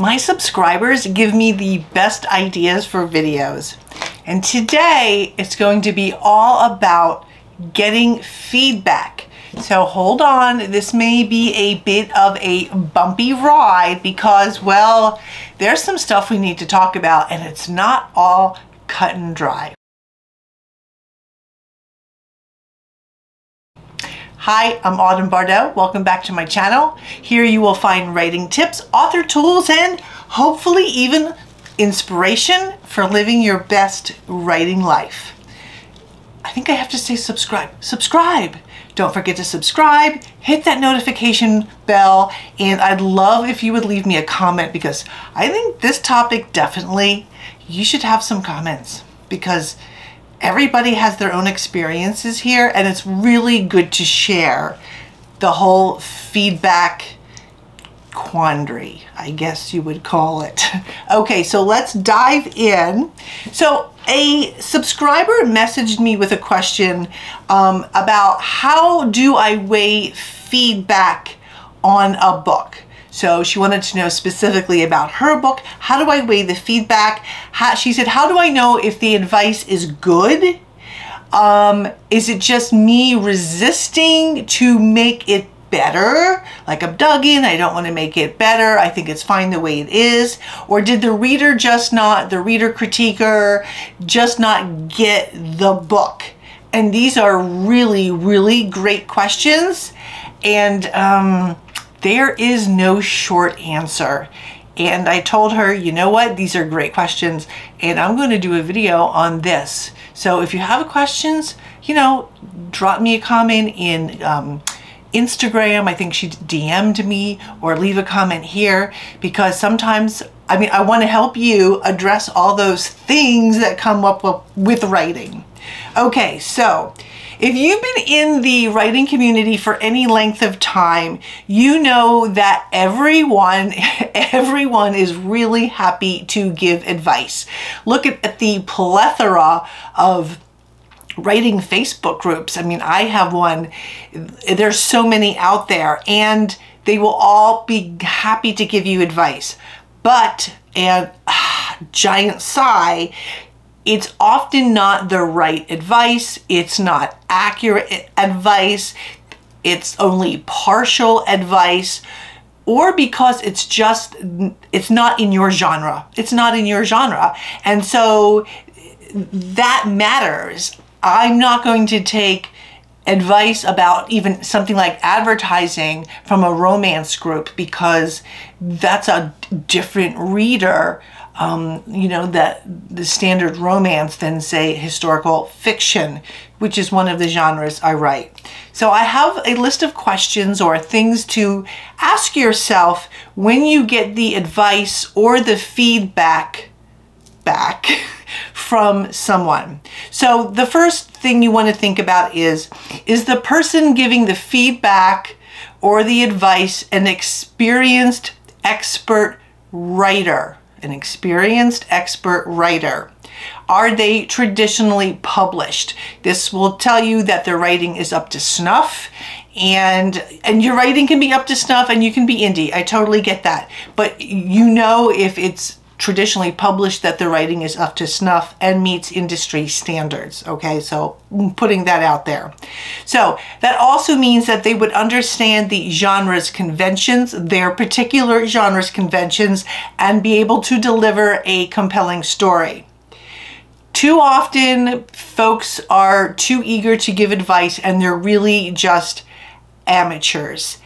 My subscribers give me the best ideas for videos. And today it's going to be all about getting feedback. So hold on, this may be a bit of a bumpy ride because, well, there's some stuff we need to talk about and it's not all cut and dry. Hi, I'm Autumn Bardot. Welcome back to my channel. Here you will find writing tips, author tools, and hopefully even inspiration for living your best writing life. I think I have to say subscribe. Subscribe! Don't forget to subscribe, hit that notification bell, and I'd love if you would leave me a comment because I think this topic definitely, you should have some comments because everybody has their own experiences here and it's really good to share the whole feedback quandary, I guess you would call it. okay, so let's dive in. So a subscriber messaged me with a question um, about how do I weigh feedback on a book. So she wanted to know specifically about her book. How do I weigh the feedback? How, she said, how do I know if the advice is good? Um, is it just me resisting to make it better? Like I'm dug in, I don't want to make it better. I think it's fine the way it is. Or did the reader just not, the reader critiquer, just not get the book? And these are really, really great questions. And, um, there is no short answer. And I told her, you know what, these are great questions, and I'm going to do a video on this. So if you have questions, you know, drop me a comment in um, Instagram. I think she DM'd me or leave a comment here because sometimes, I mean, I want to help you address all those things that come up with writing. Okay, so if you've been in the writing community for any length of time, you know that everyone, everyone is really happy to give advice. Look at, at the plethora of writing Facebook groups. I mean, I have one. There's so many out there and they will all be happy to give you advice. But, and giant sigh, it's often not the right advice. It's not accurate advice. It's only partial advice or because it's just it's not in your genre it's not in your genre and so that matters i'm not going to take advice about even something like advertising from a romance group because that's a different reader um, you know, that the standard romance than say historical fiction, which is one of the genres I write. So I have a list of questions or things to ask yourself when you get the advice or the feedback back from someone. So the first thing you want to think about is, is the person giving the feedback or the advice an experienced expert writer? an experienced expert writer. Are they traditionally published? This will tell you that their writing is up to snuff and and your writing can be up to snuff and you can be indie. I totally get that. But you know if it's traditionally published that the writing is up to snuff and meets industry standards. Okay, so putting that out there. So that also means that they would understand the genre's conventions, their particular genre's conventions, and be able to deliver a compelling story. Too often, folks are too eager to give advice and they're really just amateurs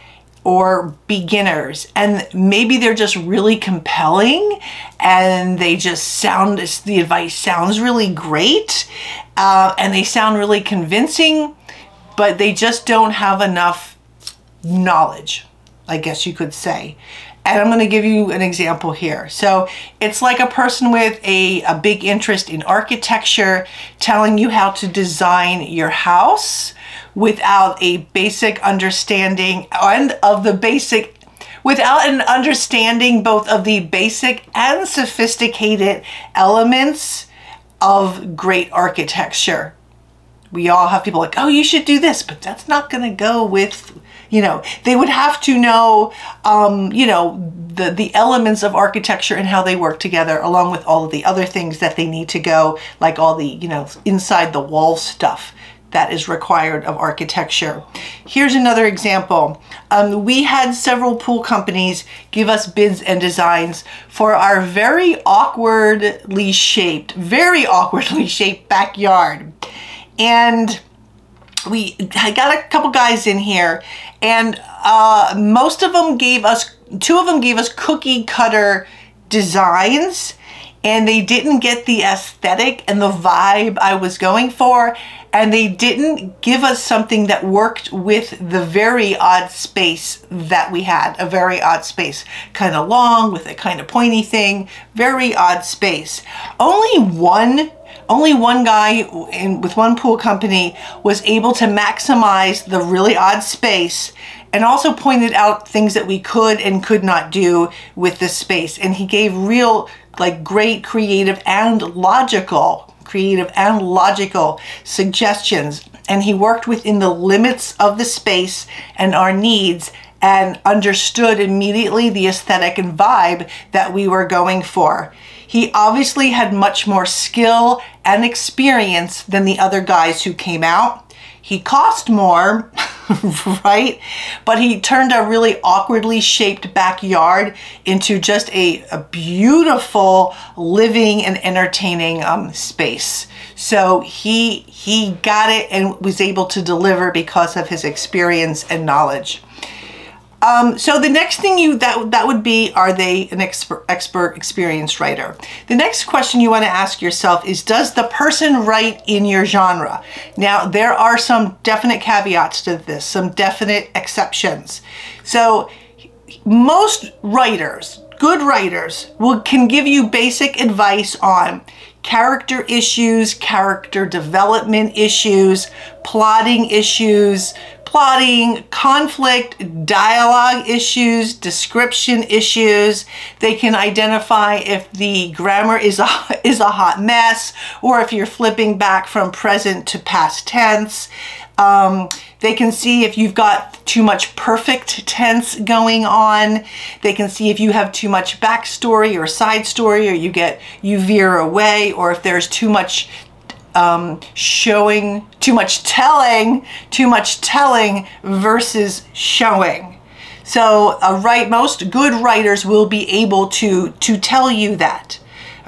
or beginners and maybe they're just really compelling and they just sound the advice sounds really great uh, and they sound really convincing but they just don't have enough knowledge i guess you could say and I'm going to give you an example here. So it's like a person with a, a big interest in architecture telling you how to design your house without a basic understanding and of the basic without an understanding both of the basic and sophisticated elements of great architecture. We all have people like, oh, you should do this, but that's not going to go with, you know, they would have to know, um, you know, the, the elements of architecture and how they work together along with all of the other things that they need to go, like all the, you know, inside the wall stuff that is required of architecture. Here's another example. Um, we had several pool companies give us bids and designs for our very awkwardly shaped, very awkwardly shaped backyard. And we I got a couple guys in here and uh, most of them gave us, two of them gave us cookie cutter designs and they didn't get the aesthetic and the vibe I was going for. And they didn't give us something that worked with the very odd space that we had. A very odd space. Kind of long with a kind of pointy thing. Very odd space. Only one only one guy in, with one pool company was able to maximize the really odd space and also pointed out things that we could and could not do with this space. And he gave real, like great creative and logical, creative and logical suggestions. And he worked within the limits of the space and our needs and understood immediately the aesthetic and vibe that we were going for. He obviously had much more skill and experience than the other guys who came out. He cost more, right? But he turned a really awkwardly shaped backyard into just a, a beautiful living and entertaining um, space. So he he got it and was able to deliver because of his experience and knowledge. Um, so the next thing you that that would be are they an expert expert experienced writer? The next question you want to ask yourself is does the person write in your genre? Now there are some definite caveats to this, some definite exceptions. So most writers, good writers, will can give you basic advice on character issues, character development issues, plotting issues, plotting, conflict, dialogue issues, description issues. They can identify if the grammar is a, is a hot mess or if you're flipping back from present to past tense. Um, they can see if you've got too much perfect tense going on. They can see if you have too much backstory or side story or you get you veer away or if there's too much um, showing, too much telling, too much telling versus showing. So a right, most good writers will be able to, to tell you that,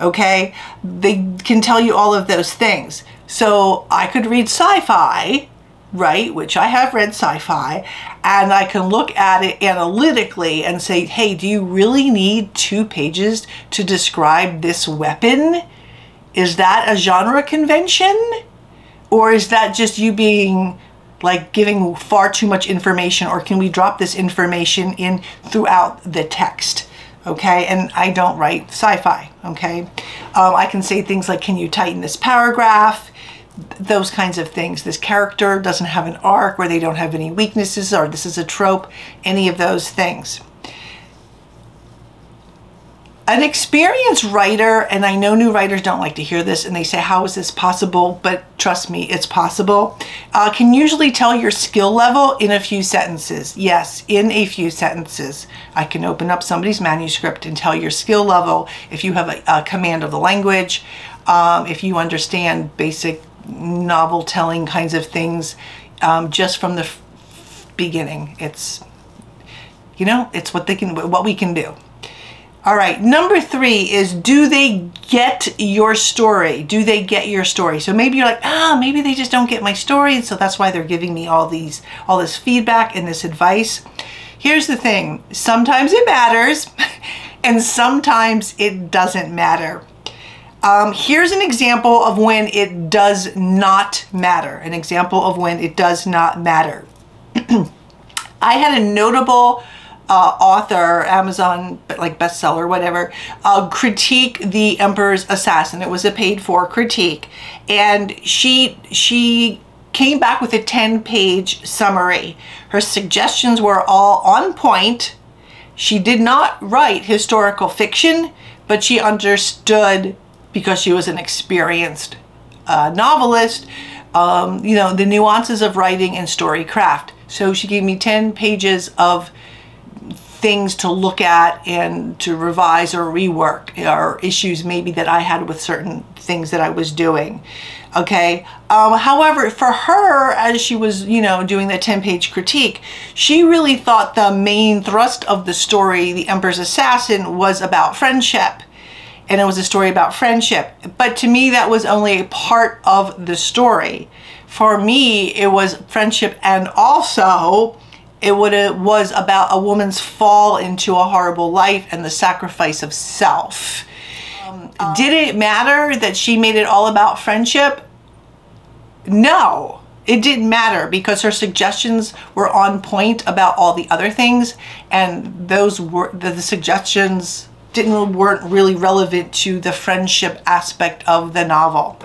okay? They can tell you all of those things. So I could read sci-fi, right, which I have read sci-fi, and I can look at it analytically and say, hey, do you really need two pages to describe this weapon? Is that a genre convention? Or is that just you being like giving far too much information or can we drop this information in throughout the text? Okay, and I don't write sci-fi, okay? Um, I can say things like, can you tighten this paragraph? Those kinds of things. This character doesn't have an arc or they don't have any weaknesses or this is a trope, any of those things an experienced writer, and I know new writers don't like to hear this and they say, How is this possible? But trust me, it's possible. Uh, can usually tell your skill level in a few sentences. Yes, in a few sentences. I can open up somebody's manuscript and tell your skill level if you have a, a command of the language, um, if you understand basic novel telling kinds of things um, just from the beginning. It's, you know, it's what they can, what we can do. All right, number three is do they get your story? Do they get your story? So maybe you're like, ah, maybe they just don't get my story, and so that's why they're giving me all these, all this feedback and this advice. Here's the thing: sometimes it matters, and sometimes it doesn't matter. Um, here's an example of when it does not matter. An example of when it does not matter. I had a notable uh, author, Amazon like bestseller, whatever, uh, critique the Emperor's Assassin. It was a paid for critique, and she she came back with a 10 page summary. Her suggestions were all on point. She did not write historical fiction, but she understood because she was an experienced uh, novelist, um, you know, the nuances of writing and story craft. So she gave me 10 pages of things to look at and to revise or rework or issues maybe that I had with certain things that I was doing. Okay. Um, however, for her, as she was, you know, doing the 10 page critique, she really thought the main thrust of the story, The Emperor's Assassin, was about friendship. And it was a story about friendship. But to me, that was only a part of the story. For me, it was friendship and also it would it was about a woman's fall into a horrible life and the sacrifice of self. Um, did it matter that she made it all about friendship? No, it didn't matter because her suggestions were on point about all the other things, and those were the, the suggestions didn't weren't really relevant to the friendship aspect of the novel.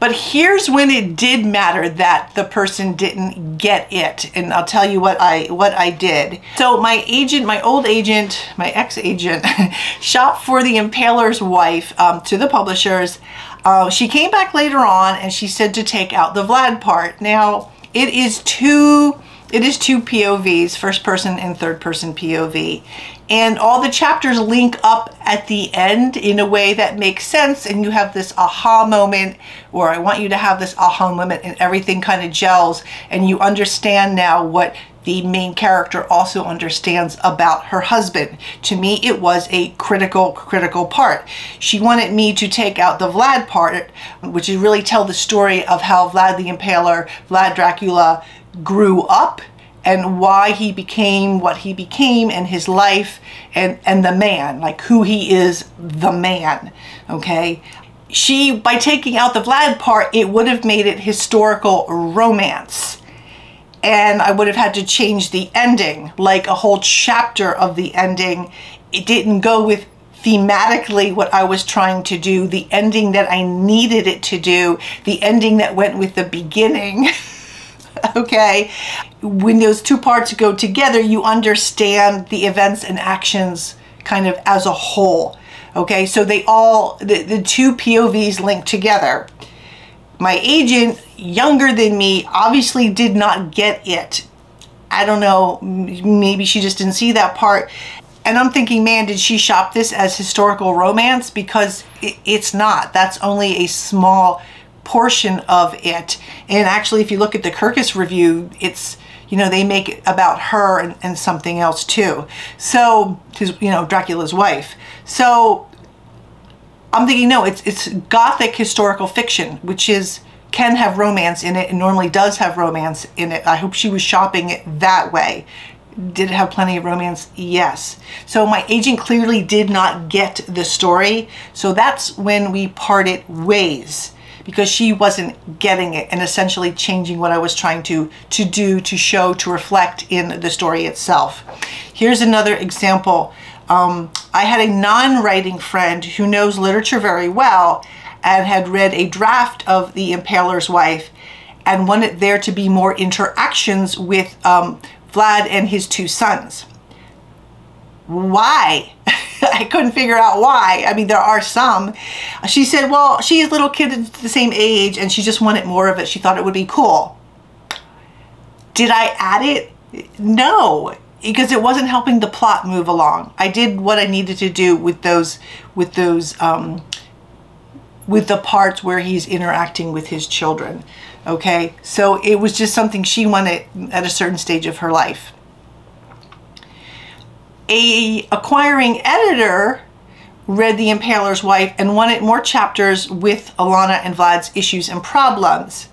But here's when it did matter that the person didn't get it. And I'll tell you what I what I did. So my agent, my old agent, my ex-agent, shot for the Impaler's wife um, to the publishers. Uh, she came back later on and she said to take out the Vlad part. Now, it is two it is two POVs, first person and third person POV. And all the chapters link up at the end in a way that makes sense. And you have this aha moment, or I want you to have this aha moment, and everything kind of gels. And you understand now what the main character also understands about her husband. To me, it was a critical, critical part. She wanted me to take out the Vlad part, which is really tell the story of how Vlad the Impaler, Vlad Dracula, grew up and why he became what he became and his life and and the man like who he is the man okay? She by taking out the vlad part it would have made it historical romance. And i would have had to change the ending like a whole chapter of the ending. It didn't go with thematically what I was trying to do, the ending that I needed it to do, the ending that went with the beginning. okay? When those two parts go together, you understand the events and actions kind of as a whole. Okay, so they all, the, the two POVs link together. My agent, younger than me, obviously did not get it. I don't know, maybe she just didn't see that part. And I'm thinking, man, did she shop this as historical romance? Because it, it's not. That's only a small portion of it. And actually, if you look at the Kirkus review, it's, you know, they make it about her and, and something else too. So, his, you know, Dracula's wife. So, I'm thinking, no, it's, it's gothic historical fiction, which is, can have romance in it and normally does have romance in it. I hope she was shopping it that way. Did it have plenty of romance? Yes. So my agent clearly did not get the story. So that's when we parted ways because she wasn't getting it and essentially changing what I was trying to, to do, to show, to reflect in the story itself. Here's another example. Um, I had a non-writing friend who knows literature very well and had read a draft of The Impaler's Wife and wanted there to be more interactions with um, Vlad and his two sons. Why? I couldn't figure out why. I mean, there are some. She said, well, she's a little kid the same age and she just wanted more of it. She thought it would be cool. Did I add it? No, because it wasn't helping the plot move along. I did what I needed to do with those, with those, um, with the parts where he's interacting with his children. Okay, so it was just something she wanted at a certain stage of her life a acquiring editor read The Impaler's Wife and wanted more chapters with Ilona and Vlad's issues and problems.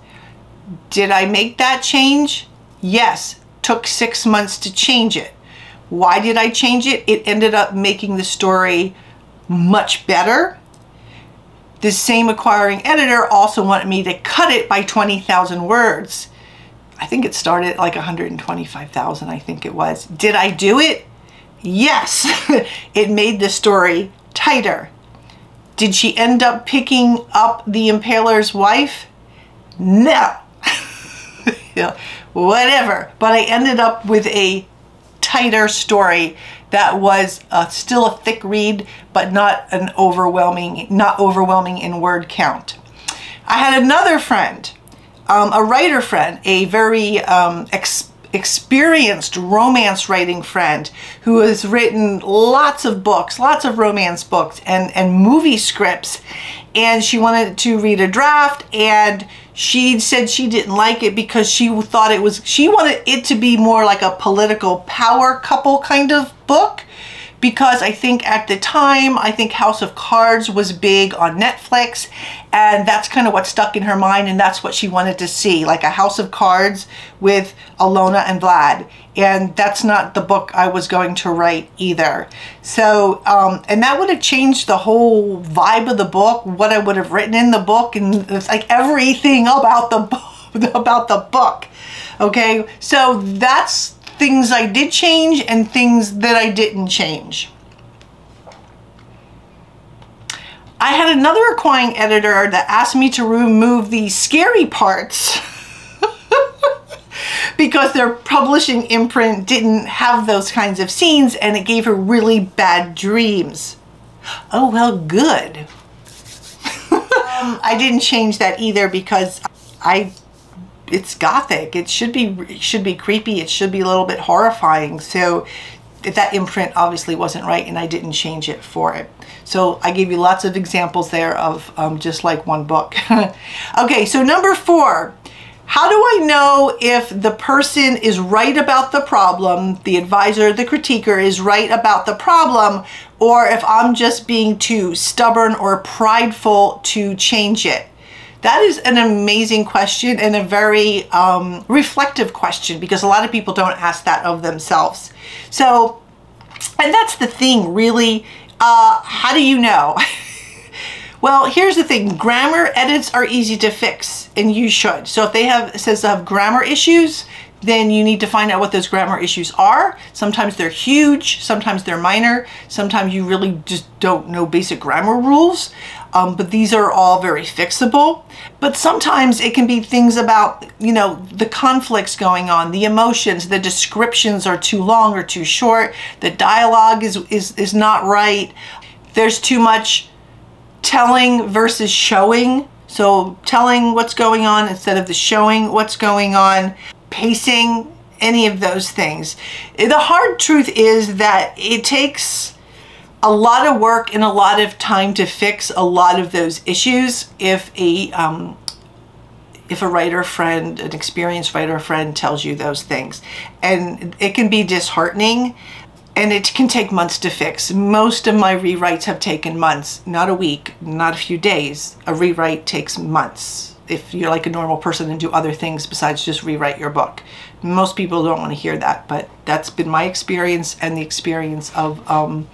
Did I make that change? Yes. Took six months to change it. Why did I change it? It ended up making the story much better. The same acquiring editor also wanted me to cut it by 20,000 words. I think it started at like 125,000, I think it was. Did I do it? Yes, it made the story tighter. Did she end up picking up the impaler's wife? No. yeah, whatever. But I ended up with a tighter story that was uh, still a thick read, but not an overwhelming, not overwhelming in word count. I had another friend, um, a writer friend, a very um, experienced romance writing friend who has written lots of books, lots of romance books and, and movie scripts. And she wanted to read a draft and she said she didn't like it because she thought it was, she wanted it to be more like a political power couple kind of book because I think at the time, I think House of Cards was big on Netflix and that's kind of what stuck in her mind and that's what she wanted to see, like a House of Cards with Ilona and Vlad. And that's not the book I was going to write either. So, um, and that would have changed the whole vibe of the book, what I would have written in the book and it's like everything about the about the book. Okay, so that's things I did change and things that I didn't change. I had another acquiring editor that asked me to remove the scary parts because their publishing imprint didn't have those kinds of scenes and it gave her really bad dreams. Oh, well, good. um, I didn't change that either because I it's gothic. It should be it should be creepy. It should be a little bit horrifying. So that imprint obviously wasn't right and I didn't change it for it. So I gave you lots of examples there of um, just like one book. okay, so number four, how do I know if the person is right about the problem, the advisor, the critiquer is right about the problem, or if I'm just being too stubborn or prideful to change it? That is an amazing question and a very um, reflective question because a lot of people don't ask that of themselves. So, and that's the thing, really. Uh, how do you know? well, here's the thing. Grammar edits are easy to fix, and you should. So if they have says they have grammar issues, then you need to find out what those grammar issues are. Sometimes they're huge, sometimes they're minor, sometimes you really just don't know basic grammar rules um, but these are all very fixable. But sometimes it can be things about, you know, the conflicts going on, the emotions, the descriptions are too long or too short, the dialogue is, is, is not right, there's too much telling versus showing. So telling what's going on instead of the showing what's going on, pacing, any of those things. The hard truth is that it takes a lot of work and a lot of time to fix a lot of those issues if a um, if a writer friend, an experienced writer friend tells you those things. And it can be disheartening and it can take months to fix. Most of my rewrites have taken months, not a week, not a few days. A rewrite takes months if you're like a normal person and do other things besides just rewrite your book. Most people don't want to hear that, but that's been my experience and the experience of um,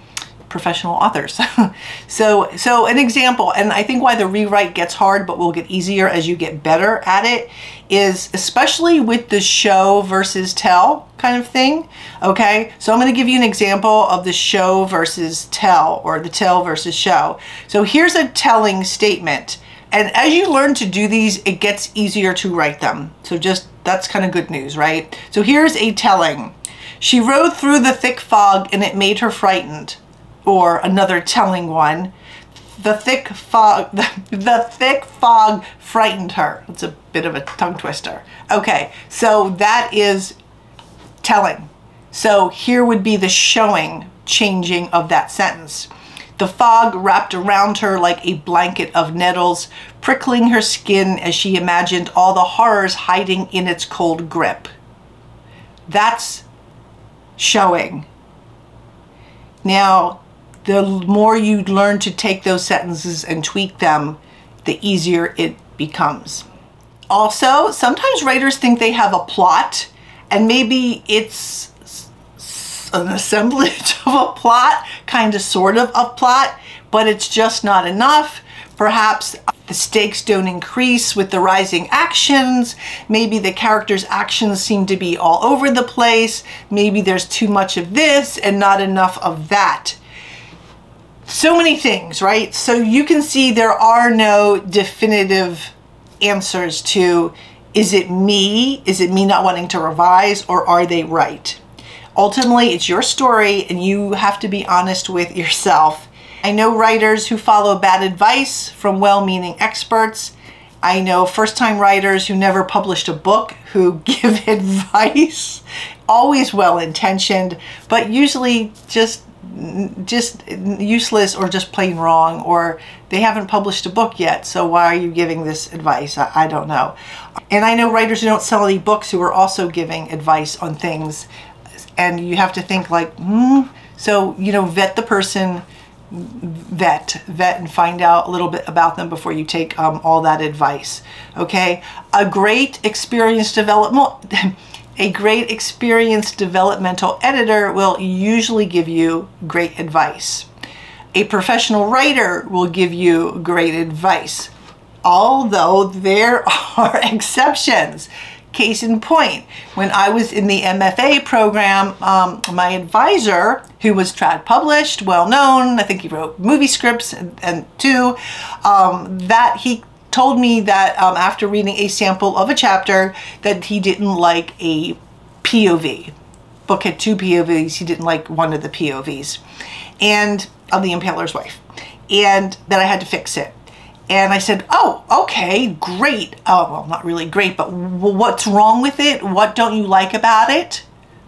professional authors. so, so an example, and I think why the rewrite gets hard but will get easier as you get better at it is especially with the show versus tell kind of thing. Okay, so I'm going to give you an example of the show versus tell or the tell versus show. So here's a telling statement. And as you learn to do these, it gets easier to write them. So just that's kind of good news, right? So here's a telling. She rode through the thick fog and it made her frightened or another telling one. The thick fog, the, the thick fog frightened her. It's a bit of a tongue twister. Okay, so that is telling. So here would be the showing, changing of that sentence. The fog wrapped around her like a blanket of nettles, prickling her skin as she imagined all the horrors hiding in its cold grip. That's showing. Now, the more you learn to take those sentences and tweak them, the easier it becomes. Also, sometimes writers think they have a plot and maybe it's an assemblage of a plot, kind of sort of a plot, but it's just not enough. Perhaps the stakes don't increase with the rising actions. Maybe the character's actions seem to be all over the place. Maybe there's too much of this and not enough of that so many things, right? So you can see there are no definitive answers to is it me? Is it me not wanting to revise or are they right? Ultimately, it's your story and you have to be honest with yourself. I know writers who follow bad advice from well-meaning experts I know first time writers who never published a book who give advice, always well intentioned, but usually just just useless or just plain wrong or they haven't published a book yet so why are you giving this advice? I, I, don't know. And I know writers who don't sell any books who are also giving advice on things and you have to think like hmm so you know vet the person vet vet and find out a little bit about them before you take um, all that advice okay? A great experience development a great experienced developmental editor will usually give you great advice. A professional writer will give you great advice although there are exceptions. Case in point, when I was in the MFA program, um, my advisor, who was trad published, well known, I think he wrote movie scripts and, and um, that he told me that um, after reading a sample of a chapter that he didn't like a POV. Book had two POVs, he didn't like one of the POVs, and of the Impaler's wife, and that I had to fix it. And I said, oh, okay, great. Oh, well, not really great, but what's wrong with it? What don't you like about it?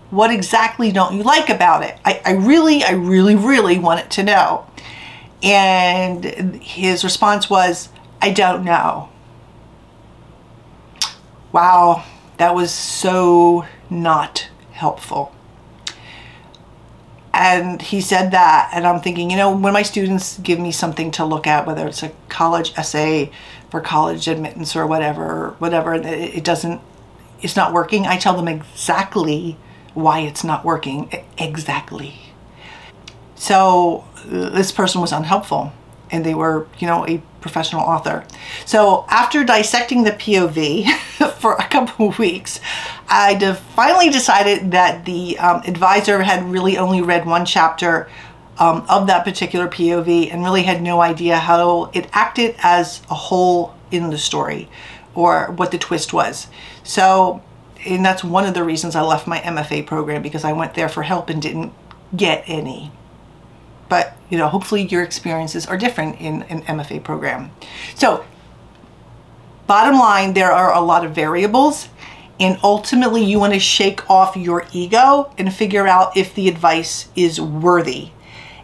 What exactly don't you like about it? I, I really, I really, really wanted to know. And his response was, I don't know. Wow, that was so not helpful. And he said that and i'm thinking you know when my students give me something to look at whether it's a college essay for college admittance or whatever whatever it doesn't it's not working i tell them exactly why it's not working exactly. So this person was unhelpful and they were you know a professional author so after dissecting the pov for a couple of weeks I de finally decided that the um, advisor had really only read one chapter um, of that particular POV and really had no idea how it acted as a whole in the story or what the twist was. So, and that's one of the reasons I left my MFA program because I went there for help and didn't get any. You know, hopefully your experiences are different in an MFA program. So, bottom line, there are a lot of variables and ultimately, you want to shake off your ego and figure out if the advice is worthy.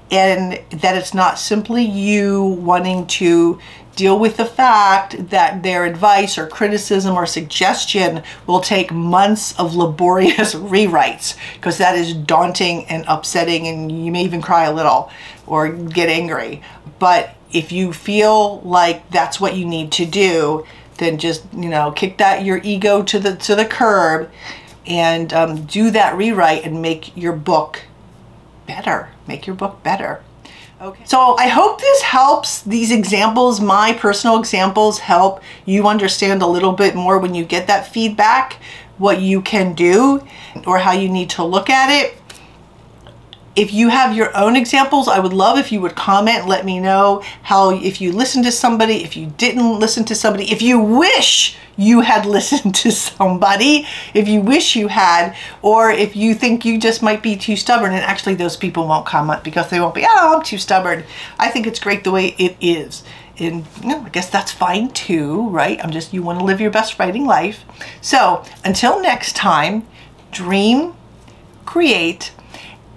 And that it's not simply you wanting to deal with the fact that their advice or criticism or suggestion will take months of laborious rewrites because that is daunting and upsetting and you may even cry a little or get angry. But if you feel like that's what you need to do, then just you know kick that your ego to the to the curb and um, do that rewrite and make your book better. Make your book better. Okay. So i hope this helps. These examples my personal examples help you understand a little bit more when you get that feedback what you can do or how you need to look at it if you have your own examples, I would love if you would comment, let me know how, if you listened to somebody, if you didn't listen to somebody, if you wish you had listened to somebody, if you wish you had, or if you think you just might be too stubborn, and actually those people won't comment because they won't be, oh, I'm too stubborn. I think it's great the way it is. And you know, I guess that's fine too, right? I'm just, you want to live your best writing life. So until next time, dream, create,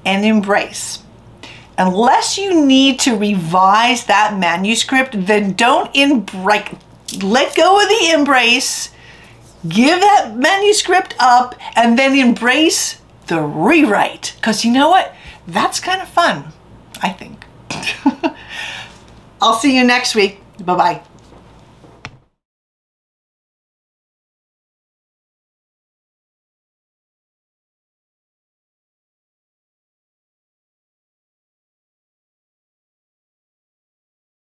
and embrace. Unless you need to revise that manuscript, then don't embrace, let go of the embrace, give that manuscript up, and then embrace the rewrite. Because you know what? That's kind of fun, I think. I'll see you next week. Bye-bye.